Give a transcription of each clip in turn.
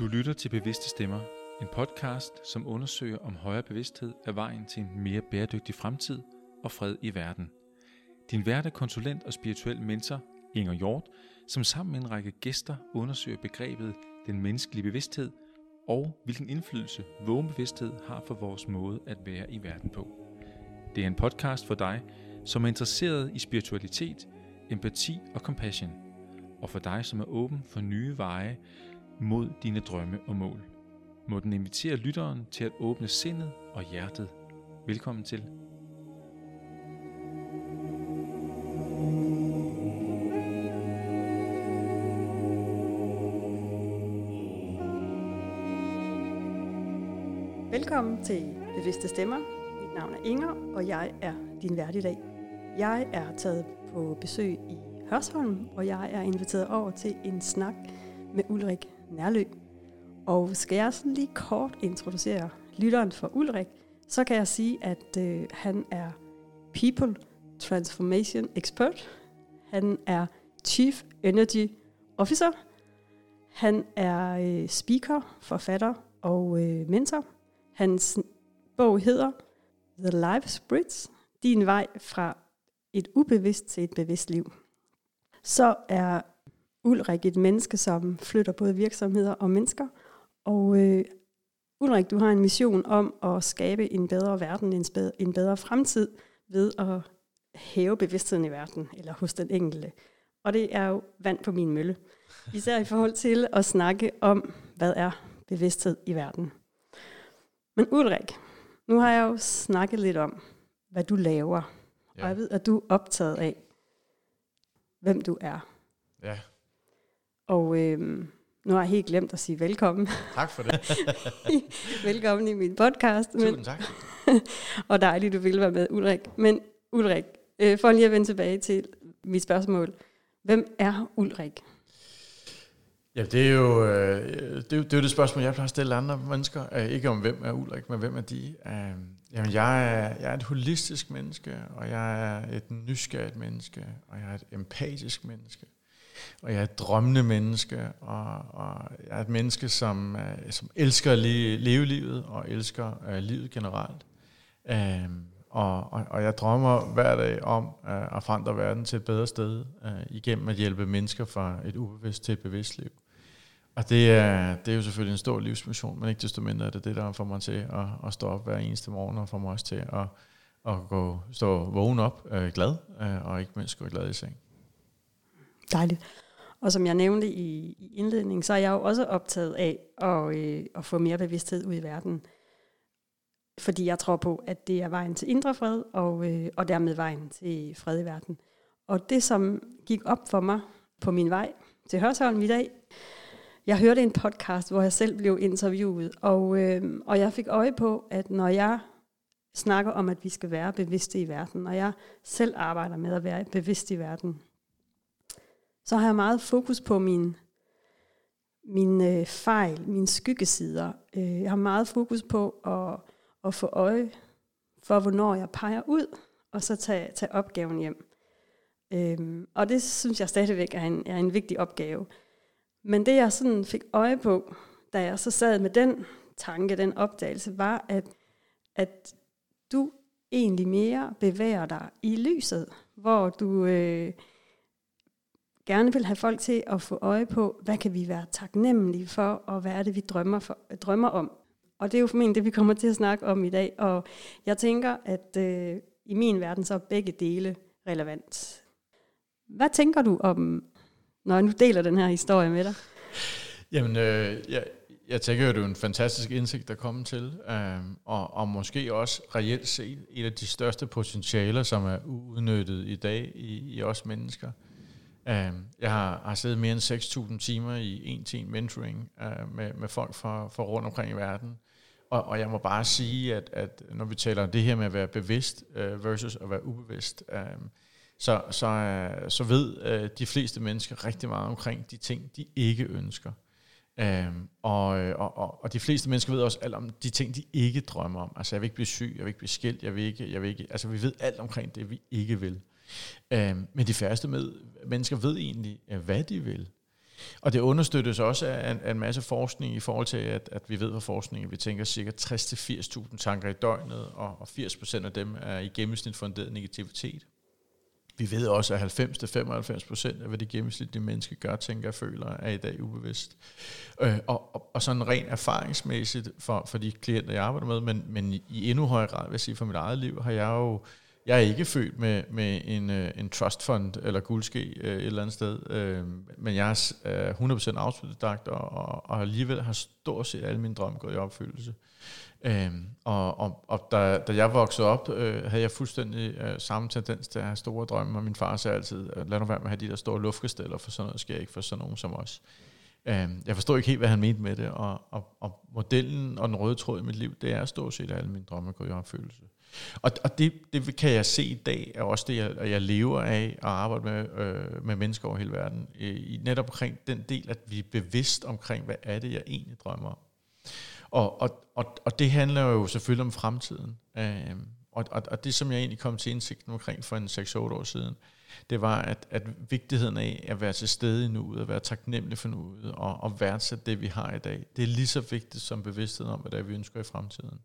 Du lytter til Bevidste Stemmer, en podcast, som undersøger om højere bevidsthed er vejen til en mere bæredygtig fremtid og fred i verden. Din vært er konsulent og spirituel mentor, Inger Hjort, som sammen med en række gæster undersøger begrebet den menneskelige bevidsthed og hvilken indflydelse vågen bevidsthed har for vores måde at være i verden på. Det er en podcast for dig, som er interesseret i spiritualitet, empati og compassion, og for dig, som er åben for nye veje mod dine drømme og mål. Må den invitere lytteren til at åbne sindet og hjertet. Velkommen til. Velkommen til Bevidste Stemmer. Mit navn er Inger, og jeg er din vært i dag. Jeg er taget på besøg i Hørsholm, og jeg er inviteret over til en snak med Ulrik Nærlø. Og skal jeg sådan lige kort introducere lytteren for Ulrik, så kan jeg sige, at øh, han er People Transformation Expert. Han er Chief Energy Officer. Han er øh, speaker, forfatter og øh, mentor. Hans bog hedder The Life's Bridge, din vej fra et ubevidst til et bevidst liv. Så er Ulrik et menneske, som flytter både virksomheder og mennesker. Og øh, Ulrik, du har en mission om at skabe en bedre verden, en, bedre, en bedre fremtid ved at hæve bevidstheden i verden, eller hos den enkelte. Og det er jo vand på min mølle. Især i forhold til at snakke om, hvad er bevidsthed i verden. Men Ulrik, nu har jeg jo snakket lidt om, hvad du laver. Ja. Og jeg ved, at du er optaget af, hvem du er. Ja. Og øhm, nu har jeg helt glemt at sige velkommen. Tak for det. velkommen i min podcast. Men, Tusind tak. og dejligt, du ville være med, Ulrik. Men Ulrik, øh, for lige at vende tilbage til mit spørgsmål. Hvem er Ulrik? Ja, det er jo øh, det, er, det, er jo det spørgsmål, jeg plejer at stille andre mennesker. Øh, ikke om hvem er Ulrik, men hvem er de? Øh, jamen, jeg er, jeg er et holistisk menneske, og jeg er et nysgerrigt menneske, og jeg er et empatisk menneske. Og jeg er et drømmende menneske, og, og jeg er et menneske, som, uh, som elsker at leve, leve livet, og elsker uh, livet generelt. Uh, og, og, og jeg drømmer hver dag om uh, at forandre verden til et bedre sted, uh, igennem at hjælpe mennesker fra et ubevidst til et bevidst liv. Og det er, det er jo selvfølgelig en stor livsmission, men ikke desto mindre er det det, der får mig til at, at stå op hver eneste morgen, og får mig også til at, at gå, stå vågen op uh, glad, uh, og ikke mindst gå glad i seng. Dejligt. Og som jeg nævnte i, i indledningen, så er jeg jo også optaget af at, øh, at få mere bevidsthed ud i verden. Fordi jeg tror på, at det er vejen til indre fred, og, øh, og dermed vejen til fred i verden. Og det, som gik op for mig på min vej til Hørsholm i dag, jeg hørte en podcast, hvor jeg selv blev interviewet, og, øh, og jeg fik øje på, at når jeg snakker om, at vi skal være bevidste i verden, og jeg selv arbejder med at være bevidst i verden, så har jeg meget fokus på min, min øh, fejl, mine skyggesider. Øh, jeg har meget fokus på at, at få øje for, hvornår jeg peger ud, og så tage, tage opgaven hjem. Øhm, og det synes jeg stadigvæk er en, er en vigtig opgave. Men det jeg sådan fik øje på, da jeg så sad med den tanke, den opdagelse, var, at, at du egentlig mere bevæger dig i lyset, hvor du øh, gerne vil have folk til at få øje på, hvad kan vi være taknemmelige for, og hvad er det, vi drømmer, for, drømmer om. Og det er jo formentlig det, vi kommer til at snakke om i dag. Og jeg tænker, at øh, i min verden, så er begge dele relevant. Hvad tænker du om, når jeg nu deler den her historie med dig? Jamen, øh, jeg, jeg tænker jo, det er en fantastisk indsigt, der kommer til, øh, og, og måske også reelt set et af de største potentialer, som er udnyttet i dag i, i os mennesker. Øh, Øhm, jeg har, har siddet mere end 6.000 timer i en til en mentoring uh, med, med folk fra, fra rundt omkring i verden. Og, og jeg må bare sige, at, at når vi taler om det her med at være bevidst uh, versus at være ubevidst, uh, så, så, uh, så ved uh, de fleste mennesker rigtig meget omkring de ting, de ikke ønsker. Um, og, og, og, og de fleste mennesker ved også alt om de ting, de ikke drømmer om. Altså jeg vil ikke blive syg, jeg vil ikke blive skilt, jeg vil ikke, jeg vil ikke, altså vi ved alt omkring det, vi ikke vil. Øh, men de færreste med, mennesker ved egentlig, øh, hvad de vil. Og det understøttes også af en, af en masse forskning i forhold til, at, at vi ved fra forskningen, vi tænker cirka 60-80.000 tanker i døgnet, og, og 80% af dem er i gennemsnit funderet negativitet. Vi ved også, at 90-95% af, hvad det gennemsnitlige menneske gør, tænker og føler, er i dag ubevidst. Øh, og, og, og sådan rent erfaringsmæssigt for, for de klienter, jeg arbejder med, men, men i endnu højere grad, vil jeg sige, for mit eget liv, har jeg jo jeg er ikke født med, med en, øh, en trust fund eller guldske øh, et eller andet sted, øh, men jeg er 100% autodidakt, og, og, og alligevel har stort set alle mine drømme gået i opfyldelse. Øhm, og og, og da, da jeg voksede op, øh, havde jeg fuldstændig øh, samme tendens til at have store drømme, og min far sagde altid, øh, lad nu være med at have de der store luftkasteller, for sådan noget sker ikke for sådan nogen som os. Øhm, jeg forstod ikke helt, hvad han mente med det, og, og, og modellen og den røde tråd i mit liv, det er stort set alle mine drømme gået i opfyldelse. Og, og det, det kan jeg se i dag, er også det, jeg, jeg lever af at arbejde med, øh, med mennesker over hele verden. I, netop omkring den del, at vi er bevidst omkring, hvad er det, jeg egentlig drømmer om. Og, og, og, og det handler jo selvfølgelig om fremtiden. Øh, og, og, og det, som jeg egentlig kom til indsigt omkring for en 6-8 år siden, det var, at, at vigtigheden af at være til stede i nuet, at være taknemmelig for nuet, og, og værdsætte det, vi har i dag, det er lige så vigtigt som bevidstheden om, hvad det er, vi ønsker i fremtiden.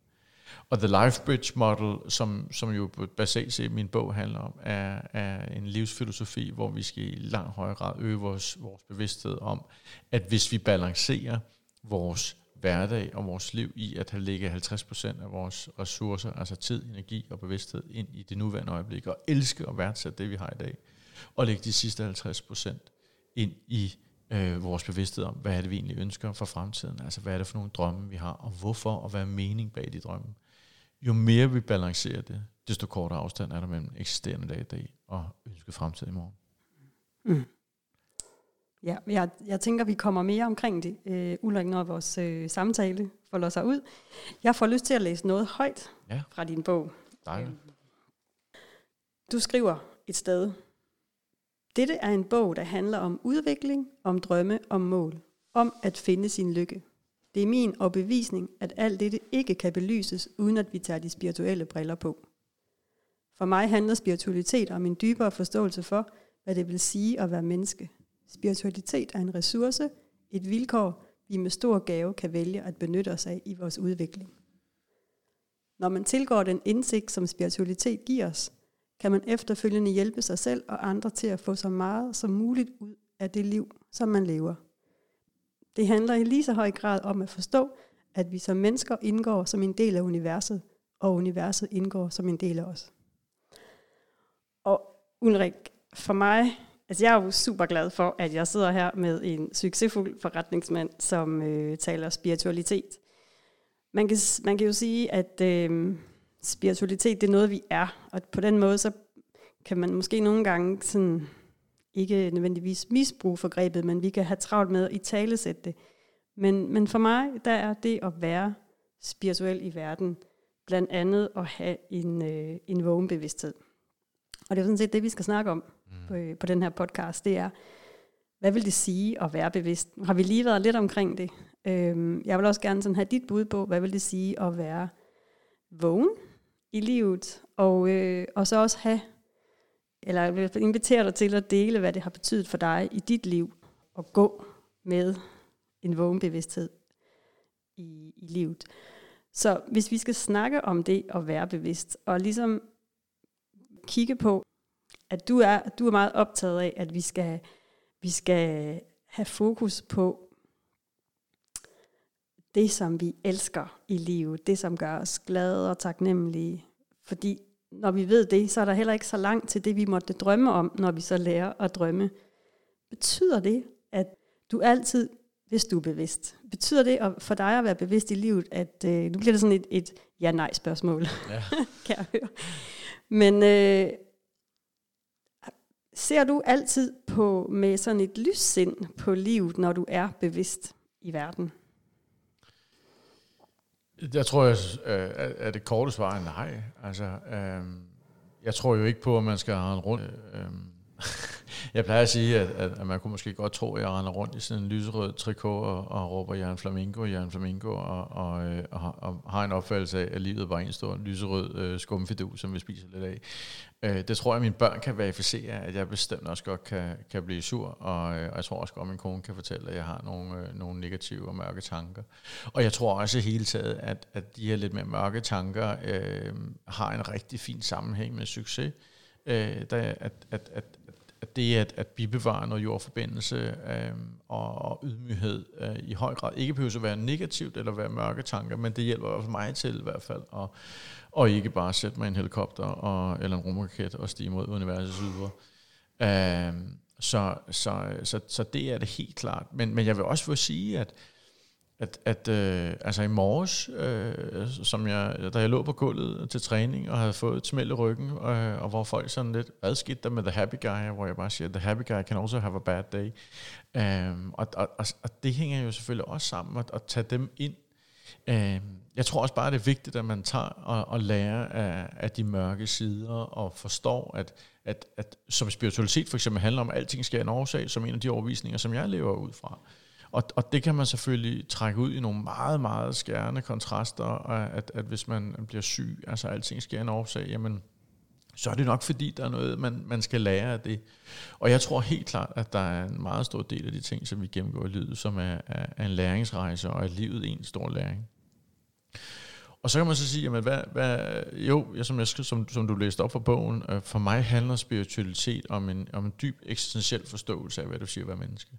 Og The Life Bridge Model, som, som jo basalt set min bog handler om, er, er en livsfilosofi, hvor vi skal i langt højere grad øge vores, vores bevidsthed om, at hvis vi balancerer vores hverdag og vores liv i at have lægge 50% af vores ressourcer, altså tid, energi og bevidsthed, ind i det nuværende øjeblik, og elske og værdsætte det, vi har i dag, og lægge de sidste 50% ind i øh, vores bevidsthed om, hvad er det, vi egentlig ønsker for fremtiden, altså hvad er det for nogle drømme, vi har, og hvorfor, og hvad er mening bag de drømme. Jo mere vi balancerer det, desto kortere afstand er der mellem eksisterende dag i dag og ønsket fremtid i morgen. Mm. Ja, jeg, jeg tænker, vi kommer mere omkring det, øh, Ulrik, når vores øh, samtale folder sig ud. Jeg får lyst til at læse noget højt ja. fra din bog. Dejligt. Øh, du skriver et sted, dette er en bog, der handler om udvikling, om drømme, om mål, om at finde sin lykke. Det er min overbevisning, at alt dette ikke kan belyses, uden at vi tager de spirituelle briller på. For mig handler spiritualitet om en dybere forståelse for, hvad det vil sige at være menneske – Spiritualitet er en ressource, et vilkår, vi med stor gave kan vælge at benytte os af i vores udvikling. Når man tilgår den indsigt, som spiritualitet giver os, kan man efterfølgende hjælpe sig selv og andre til at få så meget som muligt ud af det liv, som man lever. Det handler i lige så høj grad om at forstå, at vi som mennesker indgår som en del af universet, og universet indgår som en del af os. Og Ulrik, for mig Altså, jeg er jo super glad for, at jeg sidder her med en succesfuld forretningsmand, som øh, taler spiritualitet. Man kan, man kan jo sige, at øh, spiritualitet, det er noget, vi er. Og på den måde, så kan man måske nogle gange sådan, ikke nødvendigvis misbruge forgrebet, men vi kan have travlt med at i talesætte det. Men, men for mig, der er det at være spirituel i verden, blandt andet at have en, øh, en vågenbevidsthed. Og det er sådan set det, vi skal snakke om på, øh, på den her podcast, det er, hvad vil det sige at være bevidst? Nu har vi lige været lidt omkring det. Øhm, jeg vil også gerne sådan have dit bud på, hvad vil det sige at være vågen i livet, og, øh, og så også have, eller jeg vil invitere dig til at dele, hvad det har betydet for dig i dit liv, at gå med en vågen bevidsthed i, i livet. Så hvis vi skal snakke om det at være bevidst, og ligesom kigge på, at du er, du er meget optaget af, at vi skal, vi skal have fokus på det, som vi elsker i livet, det, som gør os glade og taknemmelige. Fordi når vi ved det, så er der heller ikke så langt til det, vi måtte drømme om, når vi så lærer at drømme. Betyder det, at du altid, hvis du er bevidst, betyder det for dig at være bevidst i livet, at øh, nu bliver det sådan et, et ja-nej-spørgsmål, ja. kan jeg høre. Men øh, Ser du altid på med sådan et lyssind på livet, når du er bevidst i verden? Jeg tror, jeg, at øh, det korte svar er nej. Altså, øh, jeg tror jo ikke på, at man skal have en rundt. Øh, jeg plejer at sige, at, at, at man kunne måske godt tro, at jeg render rundt i sådan en lyserød trikot og, og råber Jan Flamingo, Jan Flamingo, og, og, øh, og, og, og har en opfattelse af, at livet var en stor lyserød øh, skumfidu, som vi spiser lidt af. Øh, det tror jeg, at mine børn kan verificere, at jeg bestemt også godt kan, kan blive sur, og, øh, og jeg tror også godt, at min kone kan fortælle, at jeg har nogle, øh, nogle negative og mørke tanker. Og jeg tror også i hele taget, at, at de her lidt mere mørke tanker øh, har en rigtig fin sammenhæng med succes. Øh, der, at, at, at, at det at, at bibevare noget jordforbindelse øh, og, og ydmyghed øh, i høj grad ikke behøver at være negativt eller være mørke tanker, men det hjælper også mig til i hvert fald at, og ikke bare sætte mig i en helikopter og, eller en rumraket og stige mod universets ydre. Øh, så, så, så, så det er det helt klart. Men, men jeg vil også få sige, at at, at øh, altså i morges, øh, som jeg, da jeg lå på gulvet til træning og havde fået et smæld i ryggen, øh, og hvor folk sådan lidt, adskidt der med The Happy Guy, hvor jeg bare siger, The Happy Guy can also have a bad day. Um, og, og, og, og det hænger jo selvfølgelig også sammen, at, at tage dem ind. Um, jeg tror også bare, det er vigtigt, at man tager og, og lærer af, af de mørke sider, og forstår, at, at, at som spiritualitet for eksempel handler om, at alting skal en årsag, som en af de overvisninger, som jeg lever ud fra. Og, og det kan man selvfølgelig trække ud i nogle meget, meget skærende kontraster, at, at hvis man bliver syg, altså alting sker en årsag, jamen så er det nok fordi, der er noget, man, man skal lære af det. Og jeg tror helt klart, at der er en meget stor del af de ting, som vi gennemgår i livet, som er, er, er en læringsrejse, og at livet er en stor læring. Og så kan man så sige, jamen hvad, hvad, jo, jeg, som, jeg, som, som du læste op fra bogen, øh, for mig handler spiritualitet om en, om en dyb eksistentiel forståelse af, hvad du siger hvad være menneske.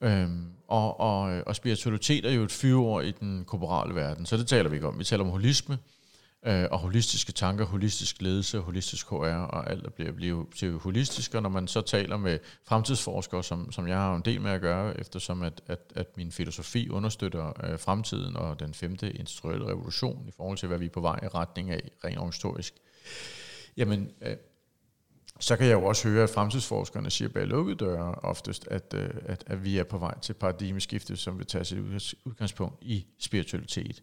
Øhm, og, og, og spiritualitet er jo et fyreord i den korporale verden, så det taler vi ikke om. Vi taler om holisme, øh, og holistiske tanker, holistisk ledelse, holistisk HR, og alt der bliver, bliver til holistisk. Og når man så taler med fremtidsforskere, som, som jeg har en del med at gøre, eftersom at, at, at min filosofi understøtter øh, fremtiden og den femte industrielle revolution i forhold til, hvad vi er på vej i retning af, rent organisatorisk, jamen øh, så kan jeg jo også høre, at fremtidsforskerne siger bag lukkede døre oftest, at, øh, at, at vi er på vej til paradigmeskiftet, som vil tage sit udgangspunkt i spiritualitet.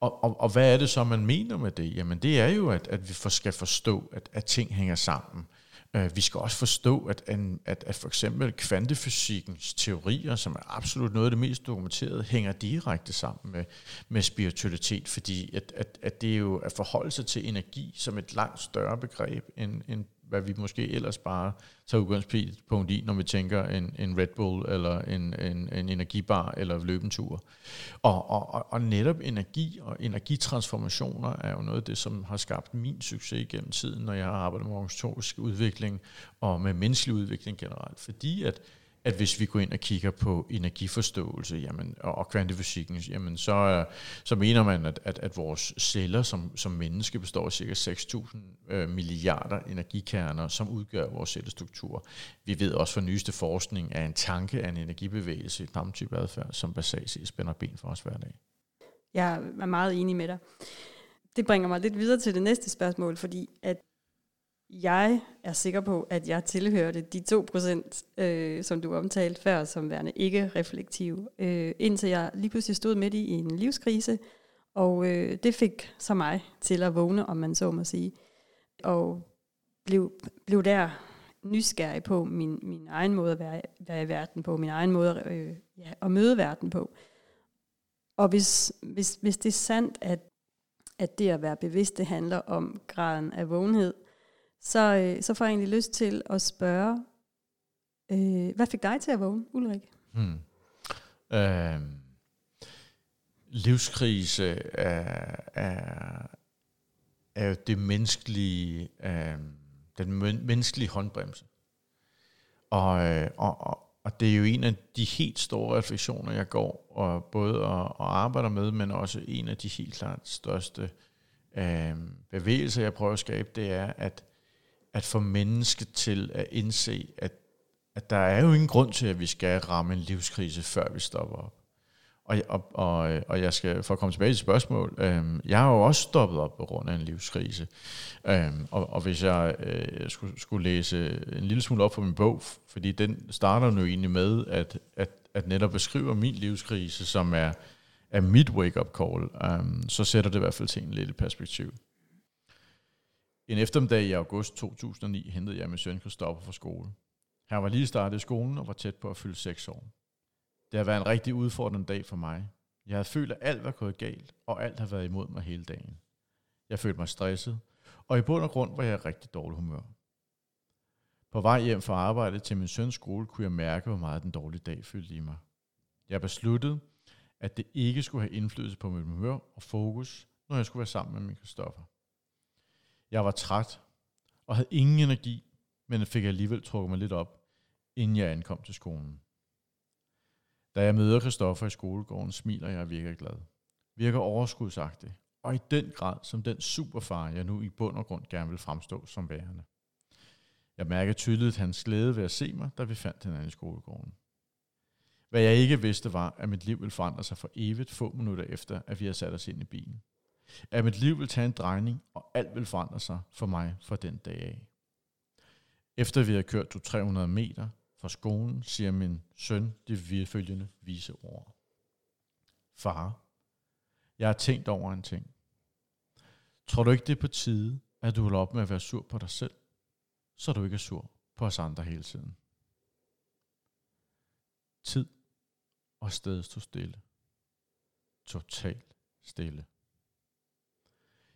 Og, og, og hvad er det så, man mener med det? Jamen det er jo, at, at vi skal forstå, at, at ting hænger sammen. Uh, vi skal også forstå, at, at, at for eksempel kvantefysikkens teorier, som er absolut noget af det mest dokumenterede, hænger direkte sammen med, med spiritualitet, fordi at, at, at det er jo at forholde sig til energi som et langt større begreb end, end hvad vi måske ellers bare tager udgangspunkt i, når vi tænker en, en Red Bull, eller en, en, en energibar, eller løbentur. Og, og, og netop energi og energitransformationer er jo noget af det, som har skabt min succes gennem tiden, når jeg har arbejdet med organisatorisk udvikling, og med menneskelig udvikling generelt. Fordi at at hvis vi går ind og kigger på energiforståelse jamen, og kvantefysikken, jamen, så, øh, så mener man, at, at, at vores celler som, som menneske består af cirka 6.000 øh, milliarder energikerner, som udgør vores cellestruktur. Vi ved også fra nyeste forskning, at en tanke af en energibevægelse, et type adfærd, som basalt set spænder ben for os hver dag. Jeg er meget enig med dig. Det bringer mig lidt videre til det næste spørgsmål, fordi at jeg er sikker på, at jeg tilhørte de 2%, øh, som du omtalte før, som værende ikke reflektiv, øh, indtil jeg lige pludselig stod midt i en livskrise, og øh, det fik så mig til at vågne, om man så må sige, og blev, blev der nysgerrig på min, min egen måde at være, være i verden på, min egen måde øh, ja, at møde verden på. Og hvis, hvis, hvis det er sandt, at, at det at være bevidst, det handler om graden af vågenhed, så, øh, så får jeg egentlig lyst til at spørge, øh, hvad fik dig til at vågne, Ulrik? Hmm. Øh, livskrise er, er, er jo det menneskelige, øh, den menneskelige håndbremse. Og, øh, og, og, og det er jo en af de helt store refleksioner, jeg går og både og, og arbejder med, men også en af de helt klart største øh, bevægelser, jeg prøver at skabe, det er, at at få mennesket til at indse, at, at der er jo ingen grund til, at vi skal ramme en livskrise, før vi stopper op. Og, og, og, og jeg skal, for at komme tilbage til spørgsmål, øhm, jeg har jo også stoppet op på grund af en livskrise. Øhm, og, og hvis jeg øh, skulle, skulle læse en lille smule op på min bog, fordi den starter nu egentlig med, at, at, at netop beskriver min livskrise, som er, er mit wake-up call, øhm, så sætter det i hvert fald til lidt lille perspektiv. En eftermiddag i august 2009 hentede jeg min søn Christoffer fra skole. Han var lige startet i skolen og var tæt på at fylde 6 år. Det har været en rigtig udfordrende dag for mig. Jeg havde følt, at alt var gået galt, og alt har været imod mig hele dagen. Jeg følte mig stresset, og i bund og grund var jeg i rigtig dårlig humør. På vej hjem fra arbejde til min søns skole kunne jeg mærke, hvor meget den dårlige dag fyldte i mig. Jeg besluttede, at det ikke skulle have indflydelse på mit humør og fokus, når jeg skulle være sammen med min Kristoffer. Jeg var træt og havde ingen energi, men fik alligevel trukket mig lidt op, inden jeg ankom til skolen. Da jeg møder Kristoffer i skolegården, smiler jeg virker glad. Virker overskudsagtig, og i den grad som den superfar, jeg nu i bund og grund gerne vil fremstå som værende. Jeg mærker tydeligt hans glæde ved at se mig, da vi fandt hinanden i skolegården. Hvad jeg ikke vidste var, at mit liv ville forandre sig for evigt få minutter efter, at vi havde sat os ind i bilen. At mit liv vil tage en drejning, og alt vil forandre sig for mig fra den dag af. Efter vi har kørt 200-300 meter fra skolen, siger min søn de følgende vise ord. Far, jeg har tænkt over en ting. Tror du ikke, det er på tide, at du holder op med at være sur på dig selv, så du ikke er sur på os andre hele tiden? Tid og sted stod stille. Totalt stille.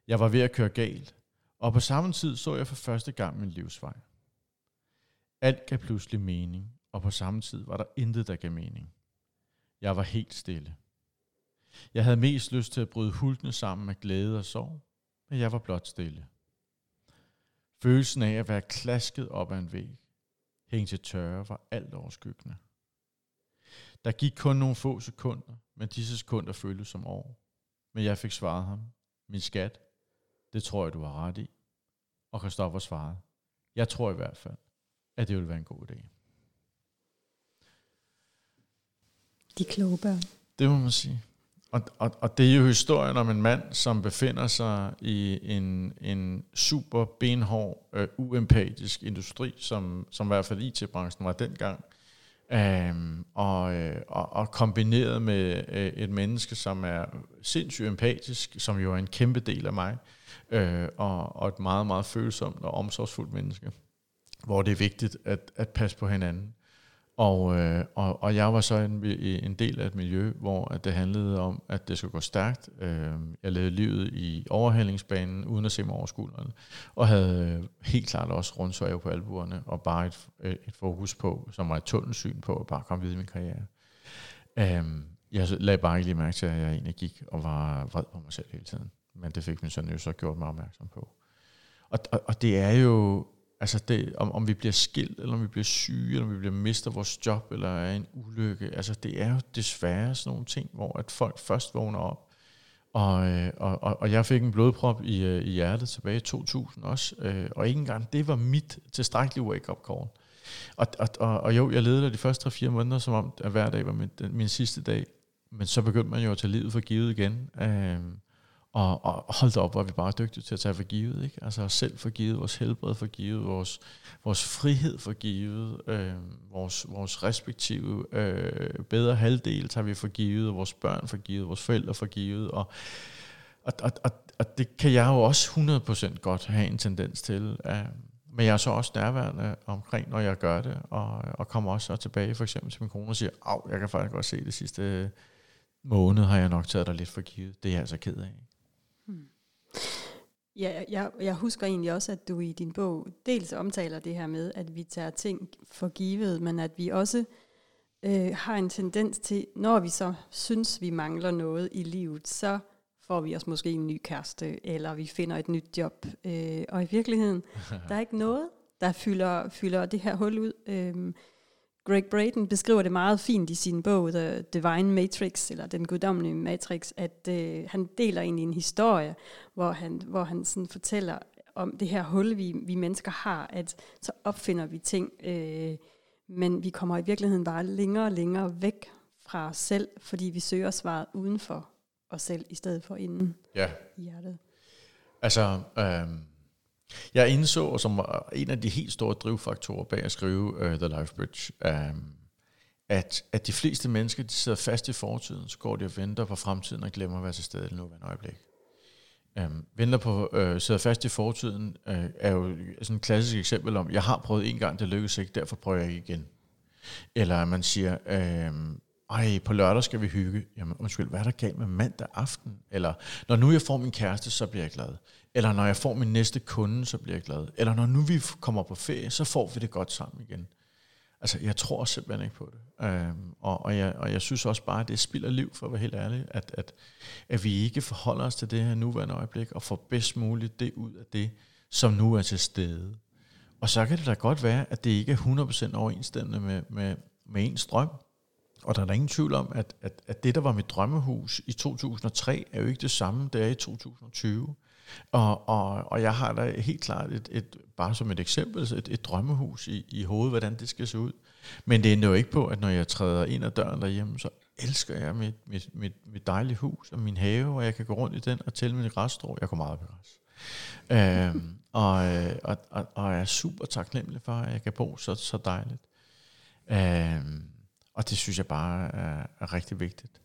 Jeg var ved at køre galt, og på samme tid så jeg for første gang min livsvej. Alt gav pludselig mening, og på samme tid var der intet, der gav mening. Jeg var helt stille. Jeg havde mest lyst til at bryde hulkende sammen med glæde og sorg, men jeg var blot stille. Følelsen af at være klasket op ad en væg, hængt til tørre, var alt overskyggende. Der gik kun nogle få sekunder, men disse sekunder føltes som år. Men jeg fik svaret ham, min skat, det tror jeg, du har ret i. Og Kristoffer svarede, jeg tror i hvert fald, at det vil være en god idé. De kloge børn. Det må man sige. Og, og, og det er jo historien om en mand, som befinder sig i en, en super benhård, uh, uempatisk industri, som, som i hvert fald IT-branchen var dengang. Øhm, og, øh, og, og kombineret med øh, et menneske, som er sindssygt empatisk, som jo er en kæmpe del af mig, øh, og, og et meget, meget følsomt og omsorgsfuldt menneske, hvor det er vigtigt at, at passe på hinanden. Og, øh, og, og jeg var så en, en del af et miljø, hvor at det handlede om, at det skulle gå stærkt. Øh, jeg levede livet i overhældingsbanen, uden at se mig over skuldrene, og havde øh, helt klart også rundsvage på albuerne, og bare et, øh, et fokus på, som var et tunnelsyn på, at bare komme videre i min karriere. Øh, jeg lagde bare ikke lige mærke til, at jeg egentlig gik og var vred på mig selv hele tiden. Men det fik min søn jo så gjort mig opmærksom på. Og, og, og det er jo Altså det, om, om vi bliver skilt, eller om vi bliver syge, eller om vi bliver mister vores job, eller er en ulykke. Altså det er jo desværre sådan nogle ting, hvor at folk først vågner op. Og, øh, og, og, og jeg fik en blodprop i, øh, i hjertet tilbage i 2000 også. Øh, og ikke engang det var mit tilstrækkelige wake-up call. Og, og, og, og jo, jeg levede de første 3-4 måneder, som om at hver dag var min, min sidste dag. Men så begyndte man jo at tage livet for givet igen. Øh, og, og hold da op, hvor er vi bare dygtige til at tage for givet. Ikke? Altså os selv for givet, vores helbred for givet, vores, vores frihed for givet, øh, vores, vores respektive øh, bedre halvdel tager vi for givet, vores børn for givet, vores forældre for givet. Og, og, og, og, og det kan jeg jo også 100% godt have en tendens til. Øh, men jeg er så også nærværende omkring, når jeg gør det, og, og kommer også så tilbage for eksempel til min kone og siger, at jeg kan faktisk godt se det sidste måned, har jeg nok taget dig lidt for givet. Det er jeg altså ked af. Ja, jeg, jeg husker egentlig også, at du i din bog dels omtaler det her med, at vi tager ting for givet, men at vi også øh, har en tendens til, når vi så synes, vi mangler noget i livet, så får vi os måske en ny kæreste, eller vi finder et nyt job. Øh, og i virkeligheden, der er ikke noget, der fylder, fylder det her hul ud. Øh, Greg Braden beskriver det meget fint i sin bog, The Divine Matrix, eller Den guddommelige matrix, at øh, han deler egentlig en historie, hvor han, hvor han sådan fortæller om det her hul, vi, vi mennesker har, at så opfinder vi ting, øh, men vi kommer i virkeligheden bare længere og længere væk fra os selv, fordi vi søger svaret uden for os selv, i stedet for inden ja. i hjertet. Altså, øh jeg indså, som var en af de helt store drivfaktorer bag at skrive uh, The Life Bridge, um, at, at de fleste mennesker, de sidder fast i fortiden, så går de og venter på fremtiden og glemmer at være til stede i nuværende øjeblik. Um, venter på, uh, sidder fast i fortiden, uh, er jo sådan et klassisk eksempel om, jeg har prøvet en gang, det lykkedes ikke, derfor prøver jeg ikke igen. Eller man siger, øh, ej, på lørdag skal vi hygge. Jamen undskyld, hvad er der galt med mandag aften? Eller, når nu jeg får min kæreste, så bliver jeg glad. Eller når jeg får min næste kunde, så bliver jeg glad. Eller når nu vi kommer på ferie, så får vi det godt sammen igen. Altså, jeg tror simpelthen ikke på det. Øhm, og, og, jeg, og jeg synes også bare, at det spilder liv, for at være helt ærlig, at, at, at vi ikke forholder os til det her nuværende øjeblik, og får bedst muligt det ud af det, som nu er til stede. Og så kan det da godt være, at det ikke er 100% overensstemmende med, med, med ens drøm. Og der er der ingen tvivl om, at, at, at det, der var mit drømmehus i 2003, er jo ikke det samme, det er i 2020. Og, og, og jeg har da helt klart, et, et, bare som et eksempel, altså et, et drømmehus i, i hovedet, hvordan det skal se ud. Men det er jo ikke på, at når jeg træder ind ad døren derhjemme, så elsker jeg mit, mit, mit, mit dejlige hus og min have, og jeg kan gå rundt i den og tælle min græsstrå. Jeg går meget på græs. øhm, øh, og, og, og, og jeg er super taknemmelig for, at jeg kan bo så, så dejligt. Øhm, og det synes jeg bare er, er rigtig vigtigt.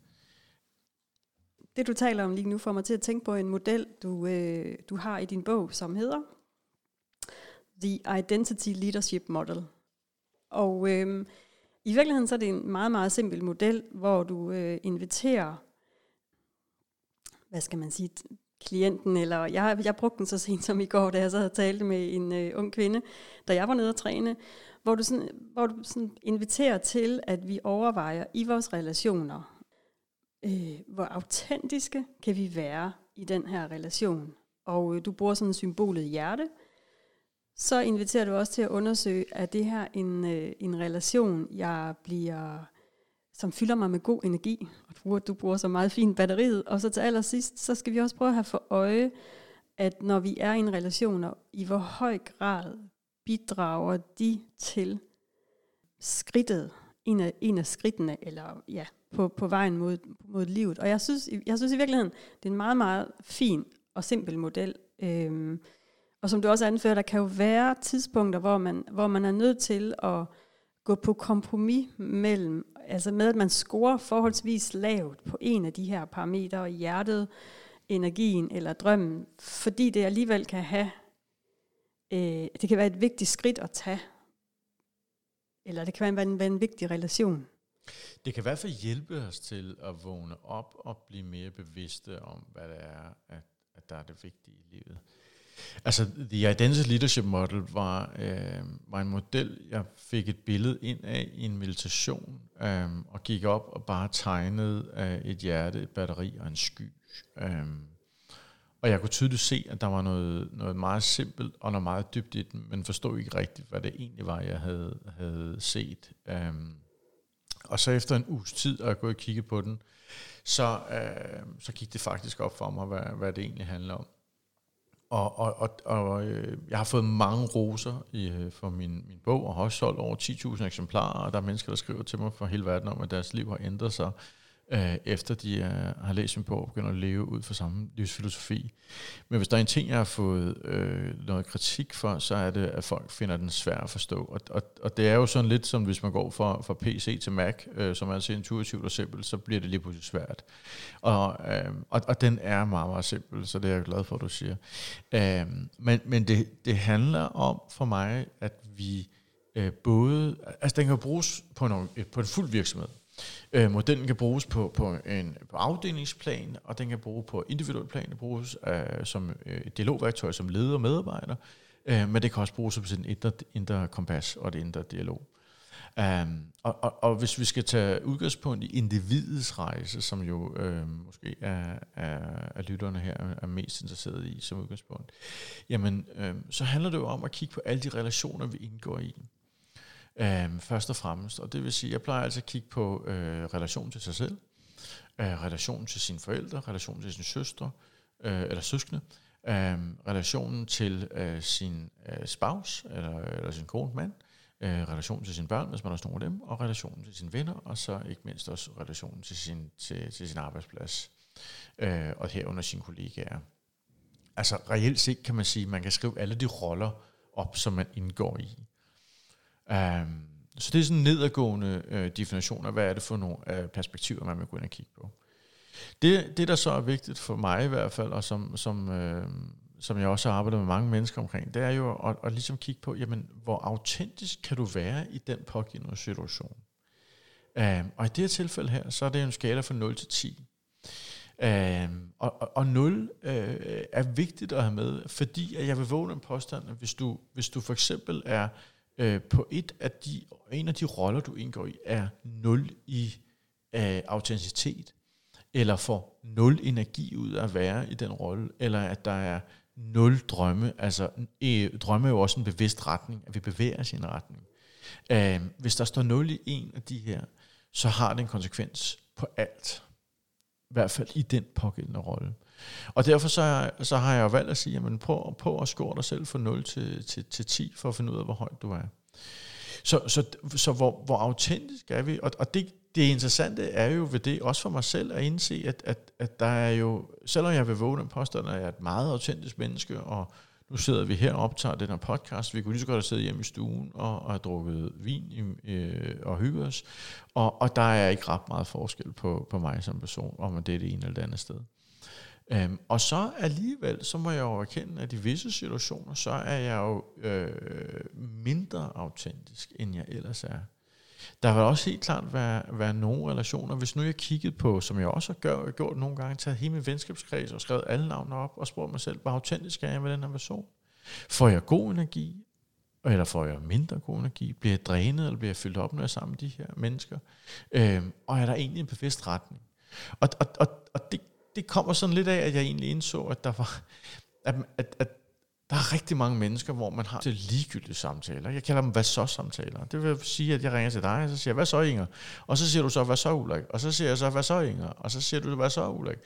Det du taler om lige nu får mig til at tænke på en model, du, øh, du har i din bog, som hedder The Identity Leadership Model. Og øh, i virkeligheden så er det en meget, meget simpel model, hvor du øh, inviterer, hvad skal man sige, klienten, eller jeg, jeg brugte den så sent som i går, da jeg så havde talt med en øh, ung kvinde, da jeg var nede og træne, hvor du, sådan, hvor du sådan inviterer til, at vi overvejer i vores relationer, øh, hvor autentiske kan vi være i den her relation. Og øh, du bruger sådan symbolet hjerte. Så inviterer du også til at undersøge, at det her en, øh, en relation, jeg bliver, som fylder mig med god energi. Og du bruger, du bruger så meget fint batteriet. Og så til allersidst, så skal vi også prøve at have for øje, at når vi er i en relation, i hvor høj grad bidrager de til skridtet, en af, en af skridtene, eller ja, på, på vejen mod, mod livet. Og jeg synes, jeg synes i virkeligheden, det er en meget, meget fin og simpel model. Øhm, og som du også anfører, der kan jo være tidspunkter, hvor man, hvor man er nødt til at gå på kompromis mellem, altså med at man scorer forholdsvis lavt på en af de her parametre, hjertet, energien eller drømmen, fordi det alligevel kan have, øh, det kan være et vigtigt skridt at tage, eller det kan være en, være en vigtig relation. Det kan i hvert fald hjælpe os til at vågne op og blive mere bevidste om, hvad det er, at, at der er det vigtige i livet. Altså, The Identity Leadership Model var, øh, var en model, jeg fik et billede ind af i en meditation, øh, og gik op og bare tegnede øh, et hjerte, et batteri og en sky. Øh, og jeg kunne tydeligt se, at der var noget, noget meget simpelt og noget meget dybt i den, men forstod ikke rigtigt, hvad det egentlig var, jeg havde, havde set. Øh, og så efter en uges tid, og jeg gået og kigge på den, så, øh, så gik det faktisk op for mig, hvad, hvad det egentlig handler om. Og, og, og, og øh, jeg har fået mange roser i, øh, for min, min bog, og har også solgt over 10.000 eksemplarer, og der er mennesker, der skriver til mig fra hele verden om, at deres liv har ændret sig øh, efter de øh, har læst min bog og begynder at leve ud fra samme livsfilosofi. Men hvis der er en ting, jeg har fået øh, noget kritik for, så er det, at folk finder den svær at forstå. Og, og, og det er jo sådan lidt som, hvis man går fra, fra PC til Mac, øh, som er altså intuitivt og simpelt, så bliver det lige pludselig svært. Og, øh, og, og den er meget, meget simpel, så det er jeg glad for, at du siger. Øh, men men det, det handler om for mig, at vi øh, både, altså den kan bruges på en, på en fuld virksomhed. Øh, modellen kan bruges på, på en på afdelingsplan, og den kan bruges på individuel plan, den bruges øh, som øh, et dialogværktøj som leder og medarbejder, øh, men det kan også bruges som sådan indre, indre kompas og det indre dialog. Um, og, og, og hvis vi skal tage udgangspunkt i individets rejse, som jo øh, måske er, er, er lytterne her er mest interesseret i som udgangspunkt, jamen øh, så handler det jo om at kigge på alle de relationer, vi indgår i øh, først og fremmest. Og det vil sige, jeg plejer altså at kigge på øh, relation til sig selv, øh, relation til sine forældre, relation til sin søster øh, eller søskende, øh, relationen til øh, sin øh, spouse eller, eller sin kone, mand, øh, relationen til sine børn, hvis man har nogle af dem, og relationen til sine venner, og så ikke mindst også relationen til sin, til, til sin arbejdsplads, øh, og herunder sine kollegaer. Altså reelt set kan man sige, at man kan skrive alle de roller op, som man indgår i. Um, så det er sådan en nedadgående uh, definition af, hvad er det for nogle uh, perspektiver, man vil gå ind og kigge på. Det, det, der så er vigtigt for mig i hvert fald, og som, som, øh, som jeg også har arbejdet med mange mennesker omkring, det er jo at, at ligesom kigge på, jamen, hvor autentisk kan du være i den pågivende situation. Uh, og i det her tilfælde her, så er det en skala fra 0 til 10. Uh, øhm, og, og, og 0 uh, øh, er vigtigt at have med, fordi at jeg vil våge en påstand, at hvis du, hvis du for eksempel er uh, på et af de, en af de roller, du indgår i, er nul i øh, autenticitet, eller får nul energi ud af at være i den rolle, eller at der er nul drømme. Altså, øh, drømme er jo også en bevidst retning, at vi bevæger os i en retning. Øh, hvis der står nul i en af de her, så har det en konsekvens på alt. I hvert fald i den pågældende rolle. Og derfor så, så har jeg valgt at sige, jamen prøv, prøv at score dig selv fra 0 til, til, til 10, for at finde ud af, hvor højt du er. Så, så, så hvor, hvor autentisk er vi? Og, og det, det interessante er jo ved det, også for mig selv, at indse, at, at, at der er jo, selvom jeg vil våge den påstand, at jeg er et meget autentisk menneske, og nu sidder vi her og optager den her podcast, vi kunne lige så godt have siddet hjemme i stuen og, og have drukket vin i, øh, og hygget os, og, og der er ikke ret meget forskel på, på mig som person, om det er det ene eller det andet sted. Øhm, og så alligevel, så må jeg jo erkende, at i visse situationer, så er jeg jo øh, mindre autentisk, end jeg ellers er. Der vil også helt klart være, være nogle relationer. Hvis nu jeg kiggede på, som jeg også har gjort, gjort nogle gange, taget hele min venskabskreds og skrevet alle navne op og spurgt mig selv, hvor autentisk er jeg med den her person? Får jeg god energi? Eller får jeg mindre god energi? Bliver jeg drænet, eller bliver jeg fyldt op, når jeg er sammen med de her mennesker? Øhm, og er der egentlig en bevidst retning? Og, og, og, og det, det kommer sådan lidt af, at jeg egentlig indså, at der var, at, at, at der er rigtig mange mennesker, hvor man har til ligegyldige samtaler. Jeg kalder dem hvad så samtaler. Det vil sige, at jeg ringer til dig, og så siger jeg, hvad så Inger? Og så siger du så, hvad så Ulrik? Og så siger jeg så, hvad så Inger? Og så siger du, hvad så Ulrik?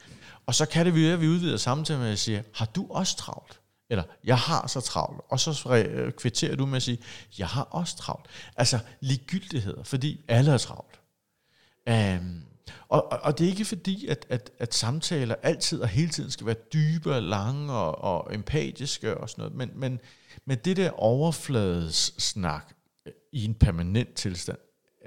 Og så kan det være, at vi udvider samtalen med at sige, har du også travlt? Eller, jeg har så travlt. Og så øh, kvitterer du med at sige, jeg har også travlt. Altså ligegyldigheder, fordi alle er travlt. Um, og, og, og det er ikke fordi, at, at, at samtaler altid og hele tiden skal være dybe og lange og, og empatiske og sådan noget, men, men, men det der overfladessnak øh, i en permanent tilstand,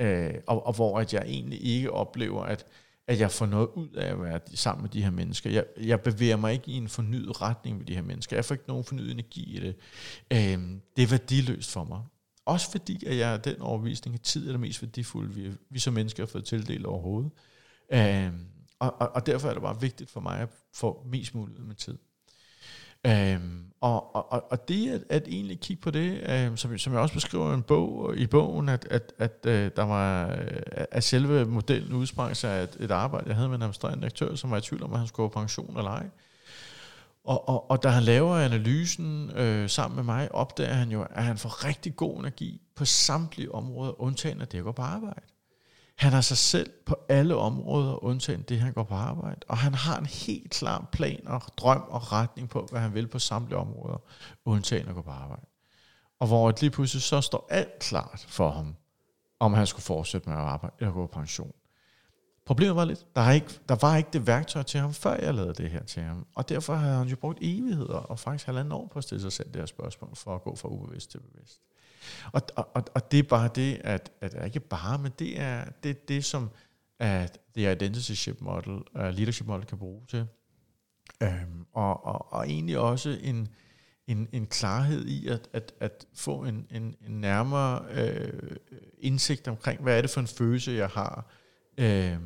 øh, og, og hvor at jeg egentlig ikke oplever, at, at jeg får noget ud af at være sammen med de her mennesker. Jeg, jeg bevæger mig ikke i en fornyet retning med de her mennesker. Jeg får ikke nogen fornyet energi i det. Øh, det er værdiløst for mig. Også fordi, at jeg er den overvisning, at tid er det mest værdifulde, vi, vi som mennesker har fået tildelt overhovedet. Øh, og, og, og derfor er det bare vigtigt for mig at få mest muligt med tid. Øhm, og, og, og det at, at egentlig kigge på det, øhm, som, som jeg også beskriver i en bog, i bogen, at, at, at øh, der var, øh, at selve modellen udsprang sig af et, et arbejde, jeg havde med en administrerende direktør, som var i tvivl om, at han skulle på pension eller ej. Og, og, og da han laver analysen øh, sammen med mig, opdager han jo, at han får rigtig god energi på samtlige områder, undtagen at det går på arbejde. Han har sig selv på alle områder, undtagen det, han går på arbejde. Og han har en helt klar plan og drøm og retning på, hvad han vil på samtlige områder, undtagen at gå på arbejde. Og hvor lige pludselig så står alt klart for ham, om han skulle fortsætte med at arbejde eller gå på pension. Problemet var lidt, der, er ikke, der var ikke det værktøj til ham, før jeg lavede det her til ham. Og derfor havde han jo brugt evigheder, og faktisk halvanden år på at stille sig selv det her spørgsmål, for at gå fra ubevidst til bevidst. Og, og, og det er bare det, at, at ikke bare, men det er det, det som at det identity model, uh, leadership model kan bruge til. Um, og, og, og egentlig også en, en, en klarhed i at, at, at få en, en, en nærmere uh, indsigt omkring, hvad er det for en følelse, jeg har øh,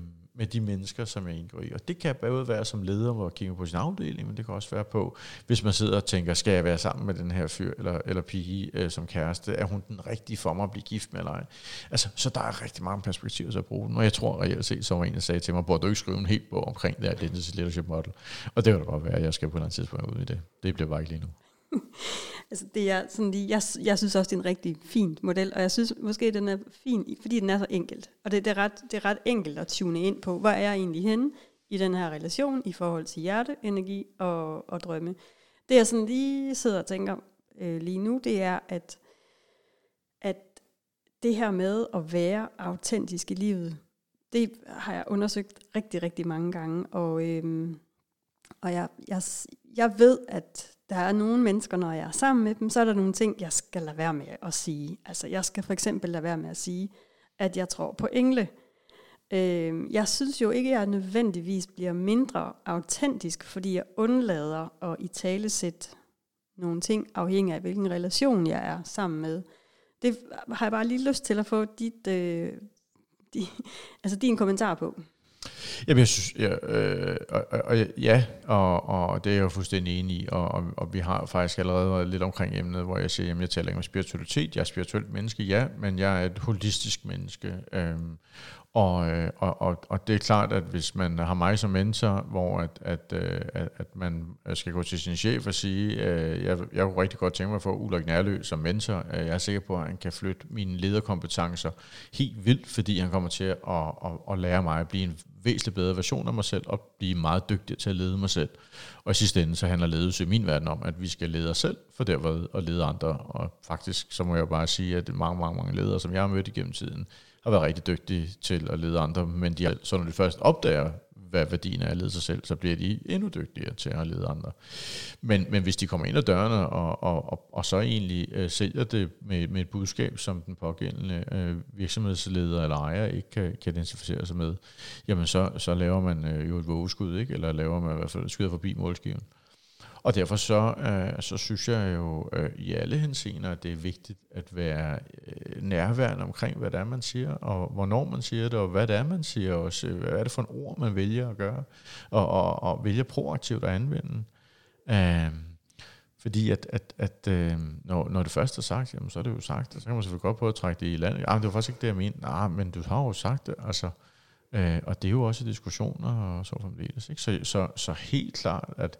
med de mennesker, som jeg indgår i. Og det kan både være som leder, hvor jeg kigger på sin afdeling, men det kan også være på, hvis man sidder og tænker, skal jeg være sammen med den her fyr eller, eller pige øh, som kæreste? Er hun den rigtige for mig at blive gift med eller ej? Altså, så der er rigtig mange perspektiver til at bruge den. Og jeg tror reelt set, så en, der sagde til mig, burde du ikke skrive en helt bog omkring det her identity leadership model? Og det kan da godt være, at jeg skal på et eller andet tidspunkt ud i det. Det bliver bare ikke lige nu. altså det er sådan lige, jeg, jeg synes også, det er en rigtig fin model, og jeg synes måske, den er fin, fordi den er så enkelt. Og det, det, er, ret, det er ret enkelt at tune ind på, hvor er jeg egentlig henne i den her relation i forhold til hjerte, energi og, og drømme. Det jeg sådan lige sidder og tænker øh, lige nu, det er, at, at det her med at være autentisk i livet, det har jeg undersøgt rigtig, rigtig mange gange, og, øhm, og jeg, jeg, jeg ved, at der er nogle mennesker, når jeg er sammen med dem, så er der nogle ting, jeg skal lade være med at sige. Altså jeg skal for eksempel lade være med at sige, at jeg tror på engle. Øh, jeg synes jo ikke, at jeg nødvendigvis bliver mindre autentisk, fordi jeg undlader at i tale sætte nogle ting, afhængig af hvilken relation jeg er sammen med. Det har jeg bare lige lyst til at få dit, øh, di, altså din kommentar på. Jamen, jeg synes, ja, øh, og, og, ja og, og det er jeg jo fuldstændig enig i, og, og, og vi har faktisk allerede været lidt omkring emnet, hvor jeg siger, at jeg taler ikke om spiritualitet, jeg er spirituelt menneske, ja, men jeg er et holistisk menneske, øh, og, øh, og, og, og det er klart, at hvis man har mig som mentor, hvor at, at, øh, at, at man øh, skal gå til sin chef og sige, øh, jeg, jeg kunne rigtig godt tænke mig at få Ulrik Nærlø som mentor. Øh, jeg er sikker på, at han kan flytte mine lederkompetencer helt vildt, fordi han kommer til at, at, at, at lære mig at blive en væsentligt bedre version af mig selv, og blive meget dygtig til at lede mig selv. Og i sidste ende, så handler ledelse i min verden om, at vi skal lede os selv, for derved at lede andre. Og faktisk, så må jeg bare sige, at mange, mange, mange ledere, som jeg har mødt igennem tiden, har været rigtig dygtige til at lede andre, men de, så når de først opdager, hvad værdien er at lede sig selv, så bliver de endnu dygtigere til at lede andre. Men, men hvis de kommer ind ad dørene, og, og, og, og så egentlig øh, sælger det med, med et budskab, som den pågældende øh, virksomhedsleder eller ejer ikke kan, kan identificere sig med, jamen så, så laver man øh, jo et vågeskud, ikke? eller laver man i hvert fald skyder forbi målskiven. Og derfor så, øh, så synes jeg jo øh, i alle henseender, at det er vigtigt at være øh, nærværende omkring, hvad det er, man siger, og hvornår man siger det, og hvad det er, man siger, og også, hvad er det for en ord, man vælger at gøre, og, og, og vælger proaktivt at anvende. Øh, fordi at, at, at øh, når, når det først er sagt, jamen, så er det jo sagt, så kan man selvfølgelig godt prøve at trække det i land. Ah, det var faktisk ikke det, jeg mente. Nej, men du har jo sagt det, altså. Øh, og det er jo også diskussioner og så fremdeles. Ikke? Så, så, så helt klart, at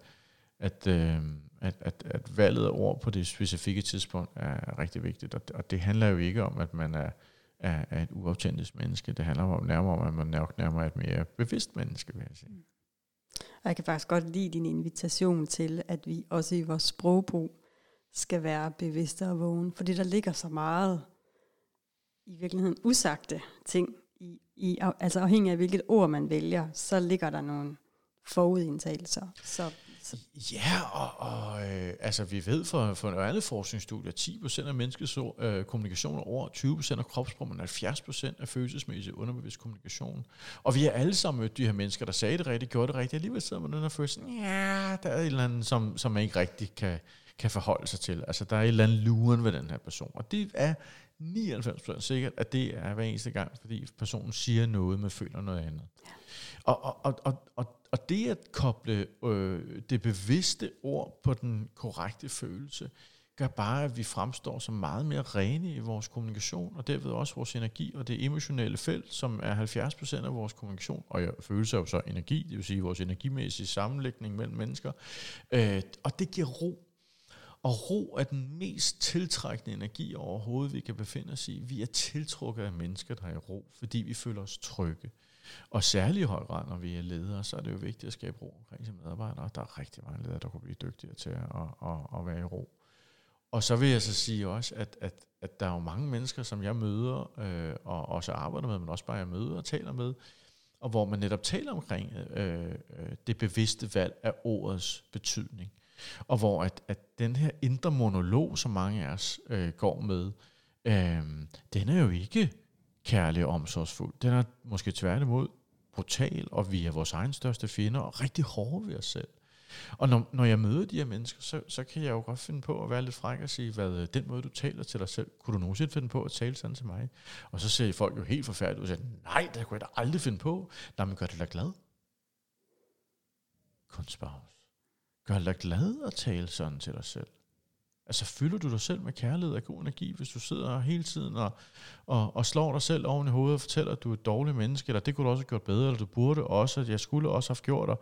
at, øh, at, at, at valget af ord på det specifikke tidspunkt er rigtig vigtigt. Og og det handler jo ikke om, at man er, er, er et uautentisk menneske. Det handler om nærmere om, at man nok nærmere er et mere bevidst menneske, vil jeg sige. Og jeg kan faktisk godt lide din invitation til, at vi også i vores sprogbrug skal være bevidste og vågen, fordi der ligger så meget i virkeligheden usagte ting, i, i, altså afhængig af hvilket ord man vælger, så ligger der nogle forudindtagelser. Så Ja, og, og øh, altså, vi ved fra, fra et andet forskningsstudie, at 10% af menneskets øh, kommunikation er ord, 20% af kropssprog, men 70% af følelsesmæssig underbevidst kommunikation. Og vi har alle sammen mødt de her mennesker, der sagde det rigtigt, gjorde det rigtigt, alligevel sidder man den her følelse, ja, der er et eller andet, som, som man ikke rigtig kan, kan forholde sig til. Altså, der er et eller andet luren ved den her person. Og det er 99% sikkert, at det er hver eneste gang, fordi personen siger noget, men føler noget andet. Ja. Og, og, og, og, og og det at koble øh, det bevidste ord på den korrekte følelse, gør bare, at vi fremstår som meget mere rene i vores kommunikation, og derved også vores energi, og det emotionelle felt, som er 70% af vores kommunikation, og jeg følelse er jo så energi, det vil sige vores energimæssige sammenlægning mellem mennesker, øh, og det giver ro. Og ro er den mest tiltrækkende energi overhovedet, vi kan befinde os i. Vi er tiltrukket af mennesker, der er i ro, fordi vi føler os trygge. Og særlig i høj grad, når vi er ledere, så er det jo vigtigt at skabe ro omkring sine medarbejdere. Der er rigtig mange ledere, der kunne blive dygtigere til at, at, at være i ro. Og så vil jeg så sige også, at, at, at der er jo mange mennesker, som jeg møder, øh, og også arbejder med, men også bare jeg møder og taler med, og hvor man netop taler omkring øh, øh det bevidste valg af ordets betydning. Og hvor at, at den her indre monolog, som mange af os øh, går med, øh, den er jo ikke kærlig og omsorgsfuld. Den er måske tværtimod brutal, og vi er vores egen største fjender, og rigtig hårde ved os selv. Og når, når jeg møder de her mennesker, så, så kan jeg jo godt finde på at være lidt fræk og sige, hvad øh, den måde, du taler til dig selv, kunne du nogensinde finde på at tale sådan til mig? Og så ser folk jo helt forfærdeligt ud og siger, nej, det kunne jeg da aldrig finde på. Nej, men gør det da glad. Kunstpause. Gør det da glad at tale sådan til dig selv. Altså fylder du dig selv med kærlighed og god energi, hvis du sidder hele tiden og, og, og slår dig selv oven i hovedet og fortæller, at du er et dårligt menneske, eller det kunne du også have gjort bedre, eller du burde også, at jeg skulle også have gjort det.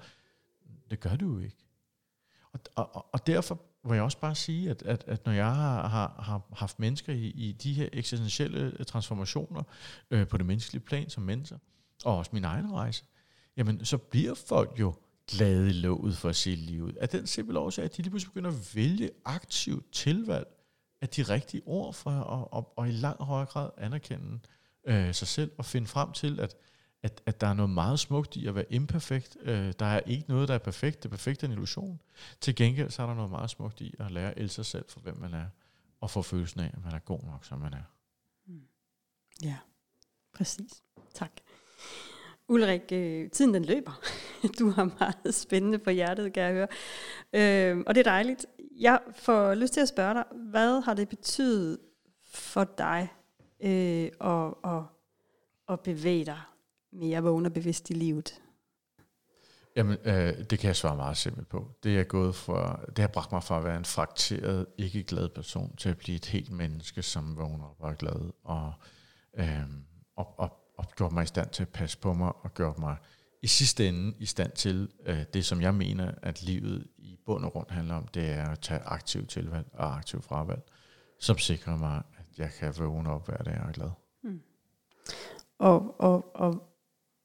Det gør du jo ikke. Og, og, og derfor vil jeg også bare sige, at, at, at når jeg har, har, har haft mennesker i, i de her eksistentielle øh, transformationer øh, på det menneskelige plan som mennesker, og også min egen rejse, jamen så bliver folk jo glade i låget for at se livet. Af den simpelthen årsag, at de lige pludselig begynder at vælge aktivt tilvalg af de rigtige ord for at, og, og i langt højere grad anerkende øh, sig selv og finde frem til, at, at, at der er noget meget smukt i at være imperfekt. Øh, der er ikke noget, der er perfekt. Det perfekte er en illusion. Til gengæld så er der noget meget smukt i at lære at elske sig selv for, hvem man er, og få følelsen af, at man er god nok, som man er. Mm. Ja, præcis. Tak. Ulrik, øh, tiden den løber. Du har meget spændende på hjertet, kan jeg høre. Øh, og det er dejligt. Jeg får lyst til at spørge dig, hvad har det betydet for dig øh, at, at, at bevæge dig mere vågen og bevidst i livet? Jamen, øh, det kan jeg svare meget simpelt på. Det er gået for, det har bragt mig fra at være en frakteret, ikke glad person, til at blive et helt menneske, som vågner op og er glad, og, øh, og, og, og gjort mig i stand til at passe på mig, og gjort mig i sidste ende i stand til øh, det, som jeg mener, at livet i bund og grund handler om, det er at tage aktiv tilvalg og aktiv fravalg, som sikrer mig, at jeg kan vågne op hver dag og er glad. Mm. Og, og, og,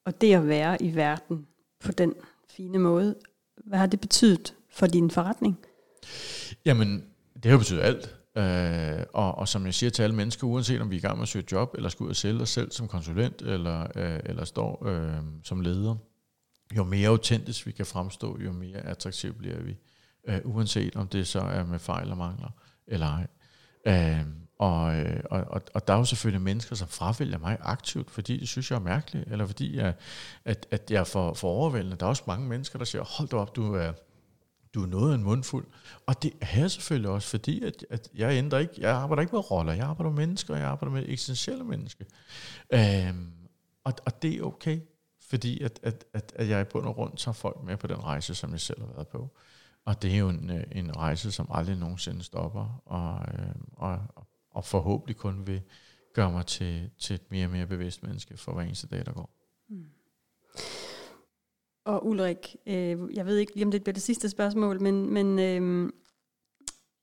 og det at være i verden på den fine måde, hvad har det betydet for din forretning? Jamen, det har betydet alt. Øh, og, og som jeg siger til alle mennesker, uanset om vi er i gang med at søge job, eller skal ud og sælge os selv som konsulent, eller, øh, eller står øh, som leder, jo mere autentisk vi kan fremstå, jo mere attraktiv bliver vi. Øh, uanset om det så er med fejl og mangler, eller ej. Øh, og, øh, og, og, og der er jo selvfølgelig mennesker, som fravælger mig aktivt, fordi de synes, jeg er mærkelig, eller fordi jeg, at, at jeg er for, for overvældende. Der er også mange mennesker, der siger, hold da op, du er, du er noget af en mundfuld. Og det er jeg selvfølgelig også, fordi at, at jeg ændrer ikke, jeg arbejder ikke med roller, jeg arbejder med mennesker, jeg arbejder med eksistentielle mennesker. Øhm, og, og det er okay, fordi at, at, at, at jeg i bund og rundt tager folk med på den rejse, som jeg selv har været på. Og det er jo en, øh, en rejse, som aldrig nogensinde stopper, og, øh, og, og forhåbentlig kun vil gøre mig til, til et mere og mere bevidst menneske for hver eneste dag, der går. Mm. Og Ulrik, øh, jeg ved ikke lige, om det bliver det sidste spørgsmål, men, men øh,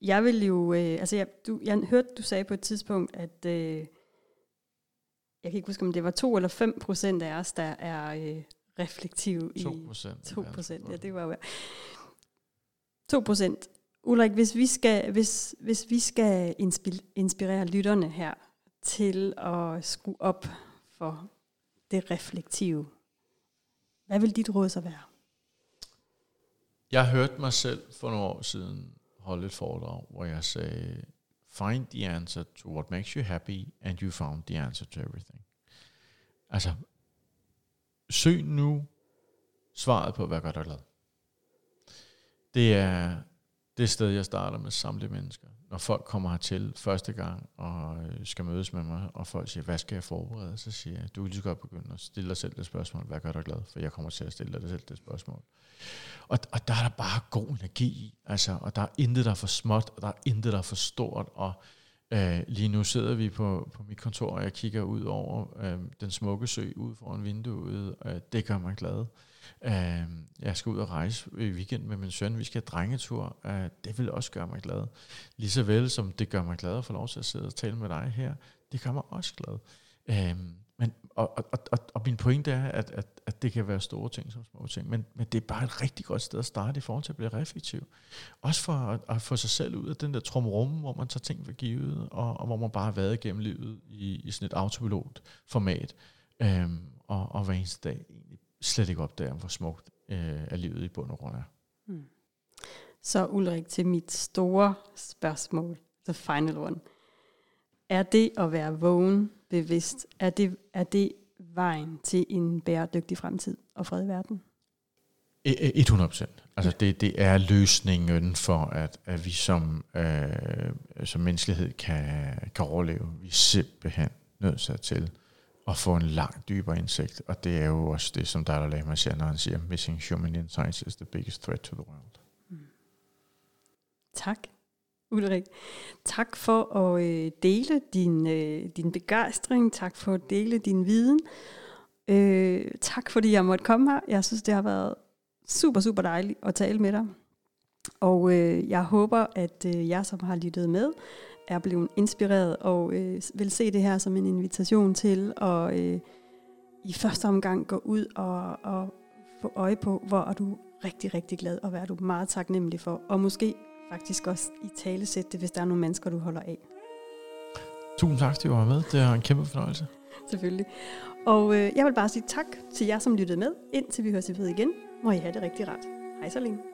jeg vil jo, øh, altså jeg, du, jeg hørte, du sagde på et tidspunkt, at øh, jeg kan ikke huske, om det var 2 eller 5 procent af os, der er øh, reflektive 2 procent. 2 procent, ja, det var jo 2 procent. Ulrik, hvis vi skal, hvis, hvis vi skal inspirere lytterne her til at skrue op for det reflektive, hvad vil dit råd så være? Jeg hørte mig selv for nogle år siden holde et foredrag, hvor jeg sagde, find the answer to what makes you happy, and you found the answer to everything. Altså, søg nu svaret på, hvad gør dig glad. Det er det sted, jeg starter med samtlige mennesker. Når folk kommer hertil første gang og øh, skal mødes med mig, og folk siger, hvad skal jeg forberede? Så siger jeg, du kan lige så godt begynde at stille dig selv det spørgsmål, hvad gør dig glad? For jeg kommer til at stille dig selv det spørgsmål. Og, og der er der bare god energi i, altså, og der er intet, der er for småt, og der er intet, der er for stort, og øh, lige nu sidder vi på, på mit kontor, og jeg kigger ud over øh, den smukke sø ud foran vinduet, øh, det gør mig glad. Øh, jeg skal ud og rejse i weekend med min søn. Vi skal have drengetur. Øh, det vil også gøre mig glad. Lige så vel som det gør mig glad at få lov til at sidde og tale med dig her. Det gør mig også glad. Øh, men, og, og, og, og min pointe er, at, at, at det kan være store ting som små ting, men, men det er bare et rigtig godt sted at starte i forhold til at blive reflektiv. Også for at, at få sig selv ud af den der trumrum, hvor man tager ting for givet, og, og hvor man bare har været igennem livet i, i sådan et autopilot format, øhm, og, og hver eneste dag egentlig slet ikke opdager, hvor smukt øh, er livet i bund og grund er. Hmm. Så Ulrik, til mit store spørgsmål, the final one. Er det at være vågen bevidst, er det, er det vejen til en bæredygtig fremtid og fred i verden? 100 procent. Altså det, det er løsningen for, at, at vi som, øh, som menneskelighed kan, kan overleve. Vi er simpelthen nødt til at få en langt dybere indsigt. Og det er jo også det, som Dalai Lama siger, når han siger, missing human insights is the biggest threat to the world. Mm. Tak, Ulrik. Tak for at øh, dele din, øh, din begejstring. Tak for at dele din viden. Øh, tak fordi jeg måtte komme her. Jeg synes, det har været super, super dejligt at tale med dig. Og øh, jeg håber, at øh, jeg, som har lyttet med, er blevet inspireret og øh, vil se det her som en invitation til at øh, i første omgang gå ud og, og få øje på, hvor er du rigtig, rigtig glad, og hvad er du meget taknemmelig for. Og måske faktisk også i tale sætte det, hvis der er nogle mennesker, du holder af. Tusind tak, fordi du var med. Det er en kæmpe fornøjelse. Selvfølgelig. Og øh, jeg vil bare sige tak til jer, som lyttede med, indtil vi høres ved igen. Må I have det rigtig rart. Hej så længe.